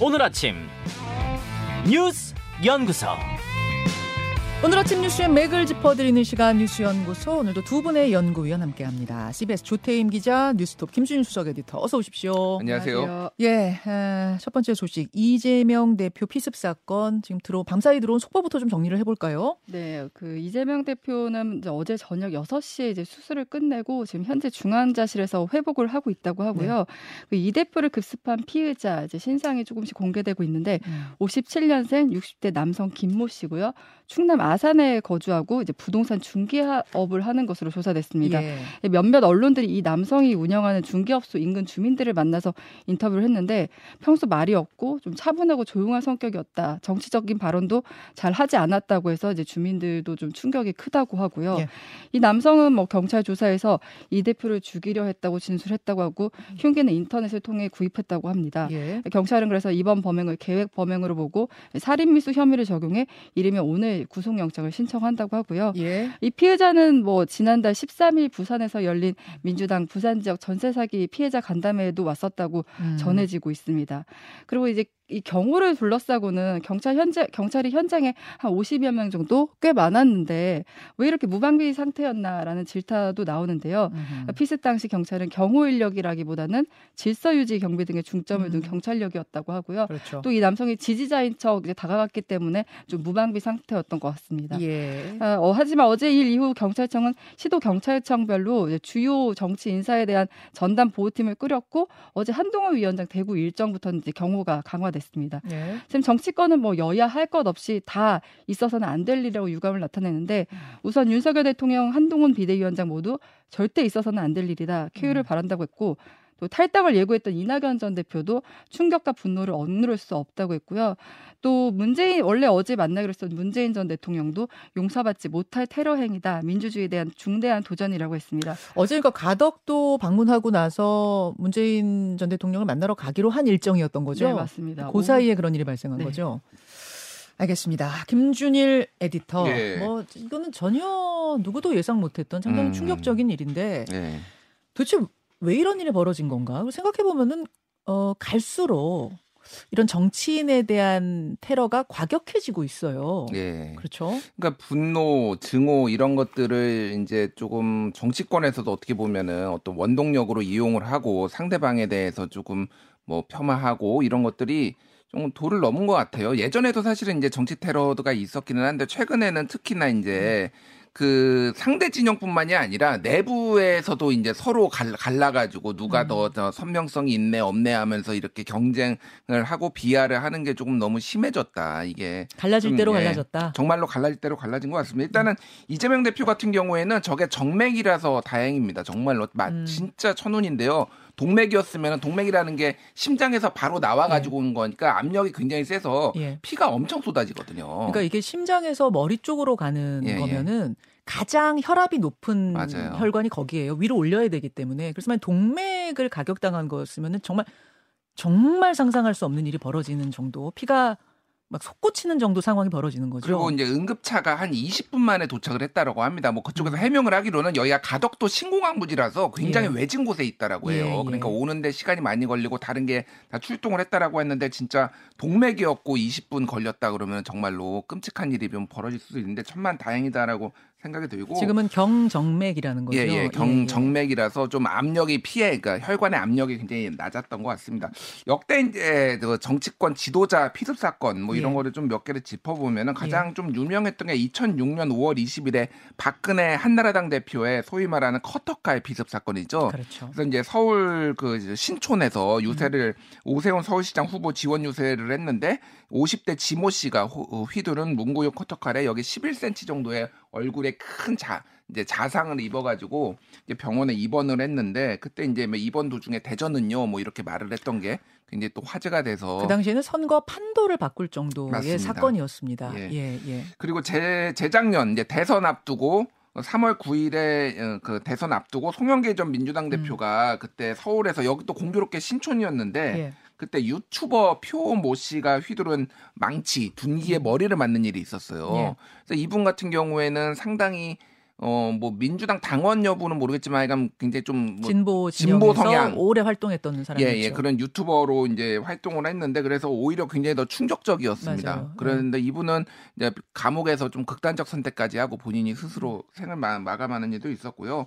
오늘 아침 뉴스 연구소. 오늘 아침 뉴스의 맥을 짚어드리는 시간 뉴스연구소 오늘도 두 분의 연구위원 함께합니다. CBS 조태임 기자, 뉴스톱 김준일 수석 에디터 어서 오십시오. 안녕하세요. 예, 에, 첫 번째 소식 이재명 대표 피습 사건 지금 들어 밤사이 들어온 속보부터 좀 정리를 해볼까요? 네, 그 이재명 대표는 이제 어제 저녁 6시에 이제 수술을 끝내고 지금 현재 중환자실에서 회복을 하고 있다고 하고요. 그이 대표를 급습한 피의자 이제 신상이 조금씩 공개되고 있는데 음. 57년생 60대 남성 김모 씨고요. 충남 아산에 거주하고 이제 부동산 중개업을 하는 것으로 조사됐습니다. 예. 몇몇 언론들이 이 남성이 운영하는 중개업소 인근 주민들을 만나서 인터뷰를 했는데 평소 말이 없고 좀 차분하고 조용한 성격이었다. 정치적인 발언도 잘 하지 않았다고 해서 이제 주민들도 좀 충격이 크다고 하고요. 예. 이 남성은 뭐 경찰 조사에서 이 대표를 죽이려 했다고 진술했다고 하고 흉기는 인터넷을 통해 구입했다고 합니다. 예. 경찰은 그래서 이번 범행을 계획 범행으로 보고 살인 미수 혐의를 적용해 이르면 오늘 구속 영장을 신청한다고 하고요. 예. 이 피해자는 뭐 지난달 13일 부산에서 열린 민주당 부산 지역 전세 사기 피해자 간담회에도 왔었다고 음. 전해지고 있습니다. 그리고 이제 이 경호를 둘러싸고는 경찰 현재 경찰이 현장에 한 50여 명 정도 꽤 많았는데 왜 이렇게 무방비 상태였나라는 질타도 나오는데요. 음흠. 피습 당시 경찰은 경호 인력이라기보다는 질서 유지 경비 등에 중점을 둔 음. 경찰력이었다고 하고요. 그렇죠. 또이 남성이 지지자인 척 이제 다가갔기 때문에 좀 무방비 상태였던 것 같습니다. 예. 어, 어, 하지만 어제 일 이후 경찰청은 시도 경찰청별로 주요 정치 인사에 대한 전담 보호팀을 꾸렸고 어제 한동훈 위원장 대구 일정부터는 이제 경호가 강화됐 습니다. 예. 지금 정치권은 뭐 여야 할 것 없이 다 있어서는 안 될 일이라고 유감을 나타내는데 우선 윤석열 대통령, 한동훈 비대위원장 모두 절대 있어서는 안 될 일이다. 쾌유를 음. 바란다고 했고 또 탈당을 예고했던 이낙연 전 대표도 충격과 분노를 억누를 수 없다고 했고요. 또 문재인 원래 어제 만나기로 했던 문재인 전 대통령도 용서받지 못할 테러 행위다. 민주주의에 대한 중대한 도전이라고 했습니다. 어제 그러니까 가덕도 방문하고 나서 문재인 전 대통령을 만나러 가기로 한 일정이었던 거죠. 네, 맞습니다. 그 사이에 그런 일이 발생한 네. 거죠. 알겠습니다. 김준일 에디터. 예. 뭐 이거는 전혀 누구도 예상 못했던 상당히 음. 충격적인 일인데 네. 도대체 왜 이런 일이 벌어진 건가? 생각해 보면은 어 갈수록 이런 정치인에 대한 테러가 과격해지고 있어요. 예. 그렇죠. 그러니까 분노, 증오 이런 것들을 이제 조금 정치권에서도 어떻게 보면은 어떤 원동력으로 이용을 하고 상대방에 대해서 조금 뭐 폄하하고 이런 것들이 좀 도를 넘은 것 같아요. 예전에도 사실은 이제 정치 테러가 있었기는 한데 최근에는 특히나 이제 그 상대 진영뿐만이 아니라 내부에서도 이제 서로 갈, 갈라가지고 누가 음. 더, 더 선명성이 있네 없네 하면서 이렇게 경쟁을 하고 비하를 하는 게 조금 너무 심해졌다. 이게 갈라질 좀, 대로 예, 갈라졌다. 정말로 갈라질 대로 갈라진 것 같습니다. 일단은 이재명 대표 같은 경우에는 저게 정맥이라서 다행입니다. 정말로 마- 음. 진짜 천운인데요. 동맥이었으면 동맥이라는 게 심장에서 바로 나와가지고 온 거니까 압력이 굉장히 세서 예. 피가 엄청 쏟아지거든요. 그러니까 이게 심장에서 머리 쪽으로 가는 예, 예. 거면은 가장 혈압이 높은 맞아요. 혈관이 거기에요. 위로 올려야 되기 때문에. 그래서 만약 동맥을 가격당한 거였으면은 정말 정말 상상할 수 없는 일이 벌어지는 정도. 피가 막 솟구치는 정도 상황이 벌어지는 거죠. 그리고 이제 응급차가 한 20분 만에 도착을 했다라고 합니다. 뭐 그쪽에서 해명을 하기로는 여기가 가덕도 신공항 부지라서 굉장히 음. 예. 외진 곳에 있다라고 해요. 예, 예. 그러니까 오는데 시간이 많이 걸리고 다른 게 다 출동을 했다라고 했는데 진짜 동맥이었고 20분 걸렸다 그러면 정말로 끔찍한 일이 좀 벌어질 수도 있는데 천만 다행이다라고 생각이 들고 지금은 경정맥이라는 거죠. 예, 예, 예, 경정맥이라서 좀 압력이 피해, 그러니까 혈관의 압력이 굉장히 낮았던 것 같습니다. 역대 이제 그 정치권 지도자 피습 사건 뭐 이런 예. 거를 좀 몇 개를 짚어보면은 가장 좀 유명했던 게 2006년 5월 20일에 박근혜 한나라당 대표의 소위 말하는 커터칼 피습 사건이죠. 그렇죠. 그래서 이제 서울 그 신촌에서 유세를 오세훈 서울시장 후보 지원 유세를 했는데 50대 지모 씨가 호- 어, 휘두른 문구용 커터칼에 여기 11cm 정도의 얼굴에 큰 자, 이제 자상을 입어가지고 이제 병원에 입원을 했는데 그때 이제 뭐 입원 도중에 대전은요 뭐 이렇게 말을 했던 게 굉장히 또 화제가 돼서 그 당시에는 선거 판도를 바꿀 정도의 맞습니다. 사건이었습니다. 예. 예, 예. 그리고 재, 재작년 이제 대선 앞두고 3월 9일에 그 대선 앞두고 송영계 전 민주당 대표가 그때 서울에서 여기 또 공교롭게 신촌이었는데 예. 그때 유튜버 표모 씨가 휘두른 망치 둔기에 머리를 맞는 일이 있었어요. 예. 그래서 이분 같은 경우에는 상당히 어 뭐 민주당 당원 여부는 모르겠지만 약간 굉장히 좀뭐 진보 진보 성향. 오래 활동했던 사람이죠. 예, 예, 그런 유튜버로 이제 활동을 했는데 그래서 오히려 굉장히 더 충격적이었습니다. 맞아요. 네. 그런데 이분은 이제 감옥에서 좀 극단적 선택까지 하고 본인이 스스로 생을 마, 마감하는 일도 있었고요.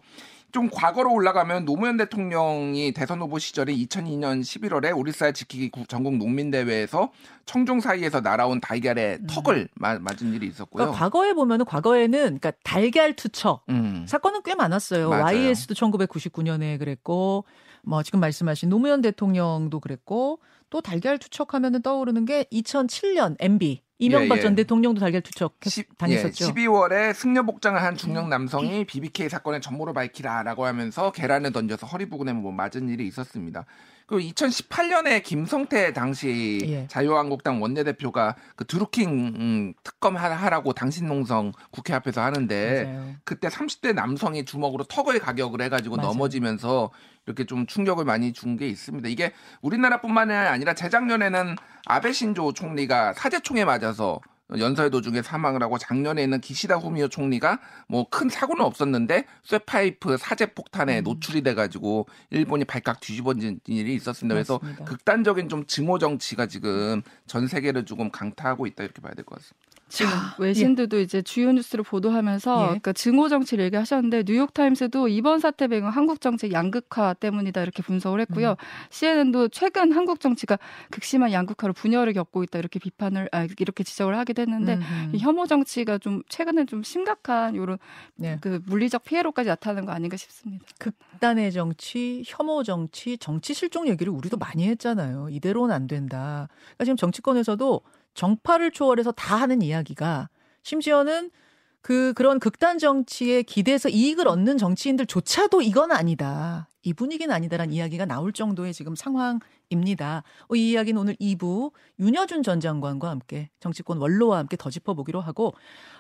좀 과거로 올라가면 노무현 대통령이 대선 후보 시절에 2002년 11월에 우리 쌀 지키기 구- 전국 농민대회에서 청중 사이에서 날아온 달걀에 턱을 마- 맞은 일이 있었고요. 음. 그러니까 과거에 보면은 과거에는 그러니까 달걀 투척 음. 사건은 꽤 많았어요. 맞아요. YS도 1999년에 그랬고 뭐 지금 말씀하신 노무현 대통령도 그랬고 또 달걀 투척하면은 떠오르는 게 2007년 MB 이명박 예, 예. 전 대통령도 달걀 투척 시- 당했었죠. 음. 예, 12월에 승려 복장을 한 중년 남성이 BBK 사건의 전모를 밝히라라고 하면서 계란을 던져서 허리 부근에 뭐 맞은 일이 있었습니다. 그리고 2018년에 김성태 당시 예. 자유한국당 원내대표가 그 드루킹 음, 특검 하- 하라고 당신 농성 국회 앞에서 하는데 맞아요. 그때 30대 남성이 주먹으로 턱을 가격을 해가지고 맞아요. 넘어지면서 이렇게 좀 충격을 많이 준 게 있습니다. 이게 우리나라뿐만이 아니라 재작년에는 아베 신조 총리가 사제총에 맞아서 연설 도중에 사망을 하고 작년에는 기시다 후미오 총리가 뭐 큰 사고는 없었는데 쇠파이프 사제 폭탄에 음. 노출이 돼가지고 일본이 발칵 뒤집어진 일이 있었습니다. 그래서 맞습니다. 극단적인 좀 증오 정치가 지금 전 세계를 조금 강타하고 있다 이렇게 봐야 될 것 같습니다. 지금 자, 외신들도 이제 주요 뉴스를 보도하면서 예. 그러니까 증오 정치를 얘기하셨는데 뉴욕 타임스도 이번 사태 배경 한국 정치 양극화 때문이다 이렇게 분석을 했고요. 음. CNN도 최근 한국 정치가 극심한 양극화로 분열을 겪고 있다 이렇게 비판을 아, 이렇게 지적을 하기도 했는데 음, 이 혐오 정치가 좀 최근에 좀 심각한 요런 네. 그 물리적 피해로까지 나타나는 거 아닌가 싶습니다. 극단의 정치, 혐오 정치, 정치 실종 얘기를 우리도 많이 했잖아요. 이대로는 안 된다. 그러니까 지금 정치권에서도 정파를 초월해서 다 하는 이야기가 심지어는 그 그런 극단 정치에 기대서 이익을 얻는 정치인들조차도 이건 아니다. 이 분위기는 아니다라는 이야기가 나올 정도의 지금 상황입니다. 어, 이 이야기는 오늘 2부 윤여준 전 장관과 함께 정치권 원로와 함께 더 짚어보기로 하고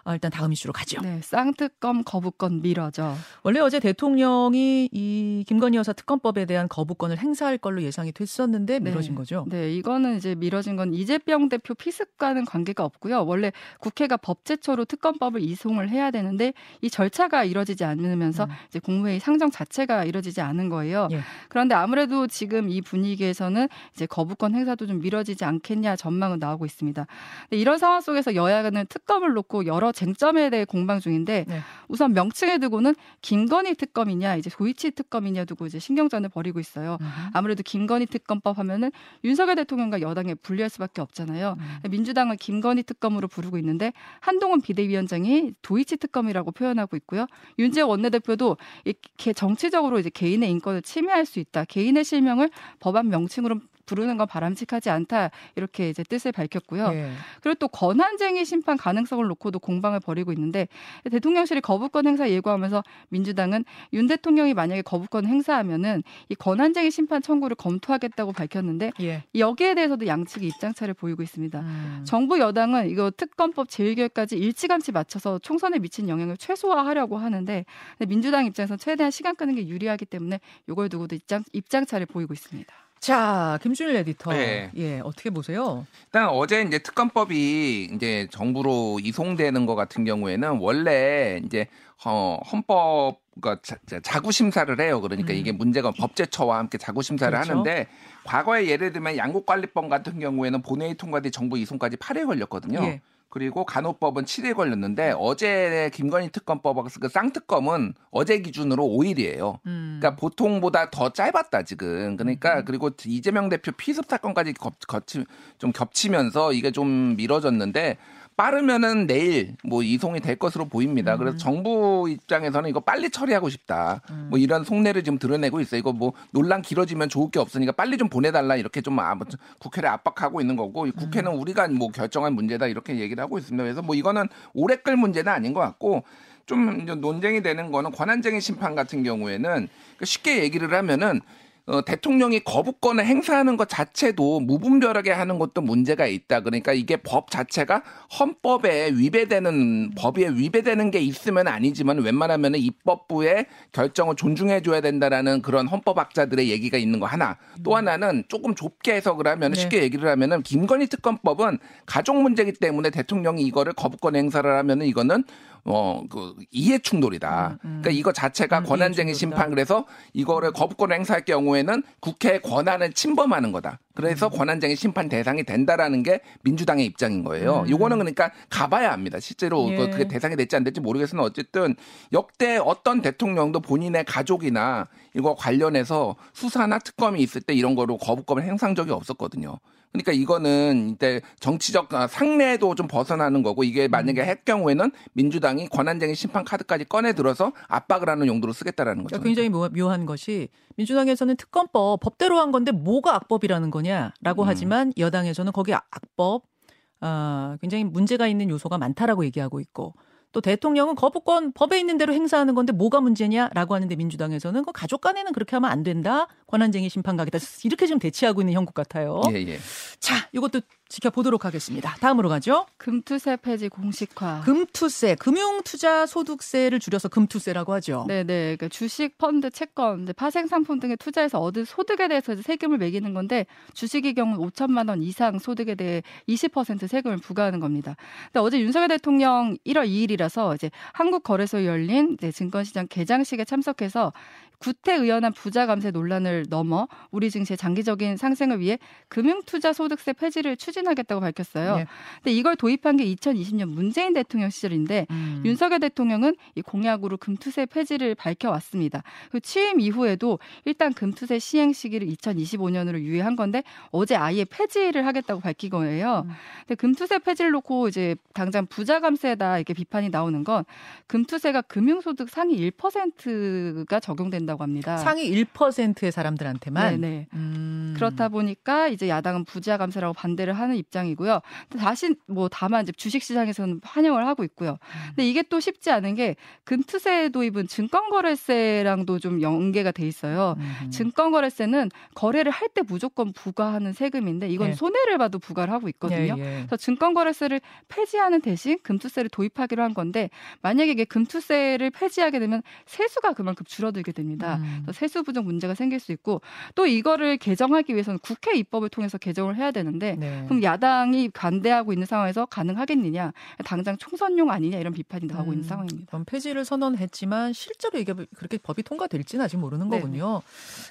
아, 일단 다음 이슈로 가죠. 네, 쌍특검 거부권 미뤄져. 원래 어제 대통령이 이 김건희 여사 특검법에 대한 거부권을 행사할 걸로 예상이 됐었는데 미뤄진 네. 거죠. 네, 이거는 이제 미뤄진 건 이재명 대표 피습과는 관계가 없고요. 원래 국회가 법제처로 특검법을 이송을 해야 되는데 이 절차가 이뤄지지 않으면서 음. 이제 국무회의 상정 자체가 이뤄지지 않은 거예요. 예. 그런데 아무래도 지금 이 분위기에서는 이제 거부권 행사도 좀 미뤄지지 않겠냐 전망은 나오고 있습니다. 이런 상황 속에서 여야는 특검을 놓고 여러 쟁점에 대해 공방 중인데 네. 우선 명칭에 두고는 김건희 특검이냐 이제 도이치 특검이냐 두고 이제 신경전을 벌이고 있어요. 음. 아무래도 김건희 특검법 하면은 윤석열 대통령과 여당에 불리할 수밖에 없잖아요. 음. 민주당은 김건희 특검으로 부르고 있는데 한동훈 비대위원장이 도이치 특검이라고 표현하고 있고요. 윤재호 원내대표도 이렇게 정치적으로 이제 개인의 인권을 침해할 수 있다. 개인의 실명을 법안 명칭으로 부르는 건 바람직하지 않다 이렇게 이제 뜻을 밝혔고요. 예. 그리고 또 권한쟁의 심판 가능성을 놓고도 공방을 벌이고 있는데 대통령실이 거부권 행사 예고하면서 민주당은 윤 대통령이 만약에 거부권 행사하면은 이 권한쟁의 심판 청구를 검토하겠다고 밝혔는데 예. 여기에 대해서도 양측이 입장차를 보이고 있습니다. 음. 정부 여당은 이거 특검법 재의결까지 일찌감치 맞춰서 총선에 미친 영향을 최소화하려고 하는데 민주당 입장에서 최대한 시간 끄는 게 유리하기 때문에 이걸 두고도 입장 입장차를 보이고 있습니다. 자, 김준일 에디터. 네. 예, 어떻게 보세요? 일단 어제 이제 특검법이 이제 정부로 이송되는 것 같은 경우에는 원래 이제 어, 헌법 자, 자구 심사를 해요. 그러니까 음. 이게 문제가 법제처와 함께 자구 심사를 그렇죠. 하는데 과거에 예를 들면 양국관리법 같은 경우에는 본회의 통과 뒤 정부 이송까지 8일 걸렸거든요. 예. 그리고 간호법은 7일 걸렸는데 어제 김건희 특검법 그 쌍특검은 어제 기준으로 5일이에요. 음. 그러니까 보통보다 더 짧았다 지금. 그러니까 음. 그리고 이재명 대표 피습 사건까지 겹, 겹치, 좀 겹치면서 이게 좀 미뤄졌는데 빠르면은 내일 뭐 이송이 될 것으로 보입니다. 그래서 음. 정부 입장에서는 이거 빨리 처리하고 싶다. 음. 뭐 이런 속내를 지금 드러내고 있어요. 이거 뭐 논란 길어지면 좋을 게 없으니까 빨리 좀 보내달라 이렇게 좀 아무튼 국회를 압박하고 있는 거고 이 국회는 우리가 뭐 결정한 문제다 이렇게 얘기를 하고 있습니다. 그래서 뭐 이거는 오래 끌 문제는 아닌 것 같고 좀 논쟁이 되는 거는 권한쟁의 심판 같은 경우에는 쉽게 얘기를 하면은 어, 대통령이 거부권을 행사하는 것 자체도 무분별하게 하는 것도 문제가 있다. 그러니까 이게 법 자체가 헌법에 위배되는 법에 위배되는 게 있으면 아니지만 웬만하면 입법부의 결정을 존중해 줘야 된다라는 그런 헌법학자들의 얘기가 있는 거 하나. 또 하나는 조금 좁게 해석을 하면 네. 쉽게 얘기를 하면은 김건희 특검법은 가족 문제이기 때문에 대통령이 이거를 거부권 행사를 하면은 이거는 어, 그, 이해 충돌이다. 음, 음. 그러니까 이거 자체가 음, 권한쟁의. 심판 그래서 이거를 거부권을 행사할 경우에는 국회의 권한을 침범하는 거다. 그래서 음. 권한쟁의 심판 대상이 된다라는 게 민주당의 입장인 거예요. 음. 이거는 그러니까 가봐야 합니다. 실제로 예. 그- 그게 대상이 될지 안 될지 모르겠으나 어쨌든 역대 어떤 대통령도 본인의 가족이나 이거 관련해서 수사나 특검이 있을 때 이런 거로 거부권을 행사한 적이 없었거든요. 그러니까 이거는 이제 정치적 아, 상례도 좀 벗어나는 거고 이게 음. 만약에 할 경우에는 민주당이 권한쟁의 심판 카드까지 꺼내 들어서 압박을 하는 용도로 쓰겠다라는 거죠. 그러니까 굉장히 묘- 묘한 것이 민주당에서는 특검법 법대로 한 건데 뭐가 악법이라는 거냐라고 음. 하지만 여당에서는 거기 악- 악법 아, 굉장히 문제가 있는 요소가 많다라고 얘기하고 있고 또 대통령은 거부권 법에 있는 대로 행사하는 건데 뭐가 문제냐라고 하는데 민주당에서는 그 가족 간에는 그렇게 하면 안 된다 권한쟁의 심판 가겠다 이렇게 지금 대치하고 있는 형국 같아요. 예, 예. 자 이것도 지켜보도록 하겠습니다. 다음으로 가죠. 금투세 폐지 공식화. 금투세 금융투자 소득세를 줄여서 금투세라고 하죠. 네네. 그러니까 주식, 펀드, 채권, 이제 파생 상품 등에 투자해서 얻은 소득에 대해서 세금을 매기는 건데 주식의 경우 5천만 원 이상 소득에 대해 20% 세금을 부과하는 겁니다. 근데 어제 윤석열 대통령 1월 2일이라서 이제 한국거래소에 열린 증권시장 개장식에 참석해서 구태 의연한 부자 감세 논란을 넘어 우리 증시의 장기적인 상승을 위해 금융투자 소득세 폐지를 추진하겠다고 밝혔어요. 네. 근데 이걸 도입한 게 2020년 문재인 대통령 시절인데 음. 윤석열 대통령은 이 공약으로 금투세 폐지를 밝혀왔습니다. 그 취임 이후에도 일단 금투세 시행 시기를 2025년으로 유예한 건데 어제 아예 폐지를 하겠다고 밝힌 거예요. 음. 근데 금투세 폐지를 놓고 이제 당장 부자 감세다 이렇게 비판이 나오는 건 금투세가 금융소득 상위 1%가 적용된다 고 합니다. 상위 1%의 사람들한테만 네네. 음. 그렇다 보니까 이제 야당은 부자 감세라고 반대를 하는 입장이고요. 다시 뭐 다만 이제 주식 시장에서는 환영을 하고 있고요. 근데 이게 또 쉽지 않은 게 금투세 도입은 증권거래세랑도 좀 연계가 돼 있어요. 음. 증권거래세는 거래를 할 때 무조건 부과하는 세금인데 이건 네. 손해를 봐도 부과를 하고 있거든요. 예, 예. 그래서 증권거래세를 폐지하는 대신 금투세를 도입하기로 한 건데 만약에 이게 금투세를 폐지하게 되면 세수가 그만큼 줄어들게 됩니다. 음. 그래서 세수 부정 문제가 생길 수 있고 또 이거를 개정하기 위해서는 국회 입법을 통해서 개정을 해야 되는데 네. 그럼 야당이 반대하고 있는 상황에서 가능하겠느냐? 당장 총선용 아니냐 이런 비판이 나오고 음. 있는 상황입니다. 그럼 폐지를 선언했지만 실제로 이게 그렇게 법이 통과될지는 아직 모르는 네. 거군요.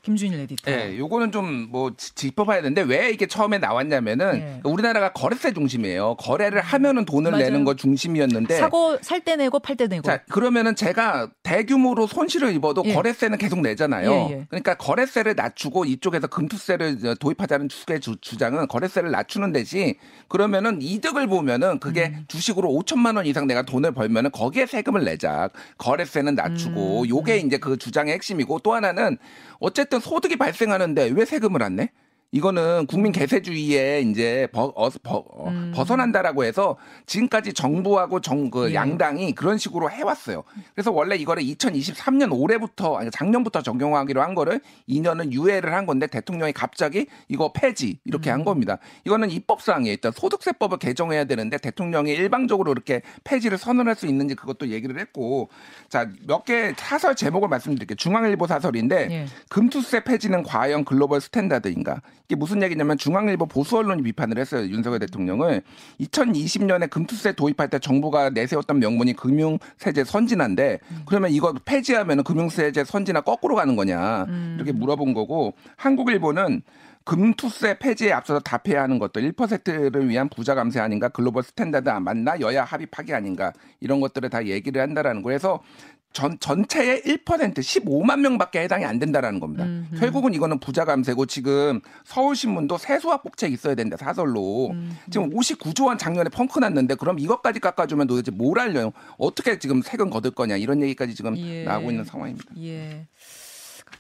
김준일 에디터. 예, 요거는 좀 뭐 짚어봐야 되는데 왜 이게 처음에 나왔냐면은 네. 우리나라가 거래세 중심이에요. 거래를 하면은 돈을 맞아요. 내는 거 중심이었는데 사고 살 때 내고 팔 때 내고. 자, 그러면은 제가 대규모로 손실을 입어도 예. 거래세는 계속 내잖아요. 예, 예. 그러니까 거래세를 낮추고 이쪽에서 금투세를 도입하자는 주, 주장은 거래세를 낮추는 대신 그러면은 이득을 보면은 그게 음. 주식으로 5천만 원 이상 내가 돈을 벌면은 거기에 세금을 내자. 거래세는 낮추고 음, 요게 이제 그 주장의 핵심이고 또 하나는 어쨌든 소득이 발생하는데 왜 세금을 안 내? 이거는 국민 개세주의에 이제 버, 어, 버, 어, 음. 벗어난다라고 해서 지금까지 정부하고 정, 그 예. 양당이 그런 식으로 해왔어요. 그래서 원래 이거를 2023년 올해부터, 아니 작년부터 적용하기로 한 거를 2년은 유예를 한 건데 대통령이 갑자기 이거 폐지 이렇게 음. 한 겁니다. 이거는 입법사항에 일단 소득세법을 개정해야 되는데 대통령이 일방적으로 이렇게 폐지를 선언할 수 있는지 그것도 얘기를 했고 자, 몇 개 사설 제목을 말씀드릴게요. 중앙일보 사설인데 예. 금투세 폐지는 과연 글로벌 스탠다드인가? 이게 무슨 얘기냐면 중앙일보 보수 언론이 비판을 했어요. 윤석열 대통령을. 2020년에 금투세 도입할 때 정부가 내세웠던 명분이 금융세제 선진화인데 그러면 이거 폐지하면 금융세제 선진화 거꾸로 가는 거냐? 음. 이렇게 물어본 거고 한국일보는 금투세 폐지에 앞서서 답해야 하는 것도 1%를 위한 부자 감세 아닌가? global standard 안 맞나? 여야 합의 파기 아닌가? 이런 것들을 다 얘기를 한다라는 거에서 전 전체의 1% 15만 명밖에 해당이 안 된다라는 겁니다. 음흠. 결국은 이거는 부자 감세고 지금 서울신문도 세수 확보책 있어야 된다 사설로 음. 지금 59조 원 작년에 펑크 났는데 그럼 이것까지 깎아주면 도대체 뭘 하려요? 어떻게 지금 세금 거둘 거냐 이런 얘기까지 지금 예. 나오고 있는 상황입니다. 예.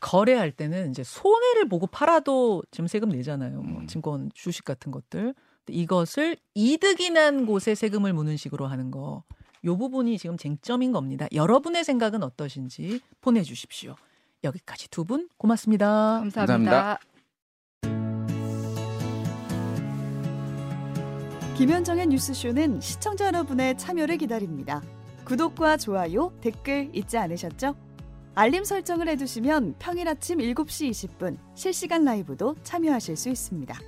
거래할 때는 이제 손해를 보고 팔아도 지금 세금 내잖아요. 뭐 음. 증권, 주식 같은 것들. 이것을 이득이 난 곳에 세금을 무는 식으로 하는 거. 요 부분이 지금 쟁점인 겁니다. 여러분의 생각은 어떠신지 보내주십시오. 여기까지 두 분 고맙습니다. 감사합니다. 감사합니다. 김현정의 뉴스쇼는 시청자 여러분의 참여를 기다립니다. 구독과 좋아요, 댓글 잊지 않으셨죠? 알림 설정을 해두시면 평일 아침 7시 20분 실시간 라이브도 참여하실 수 있습니다.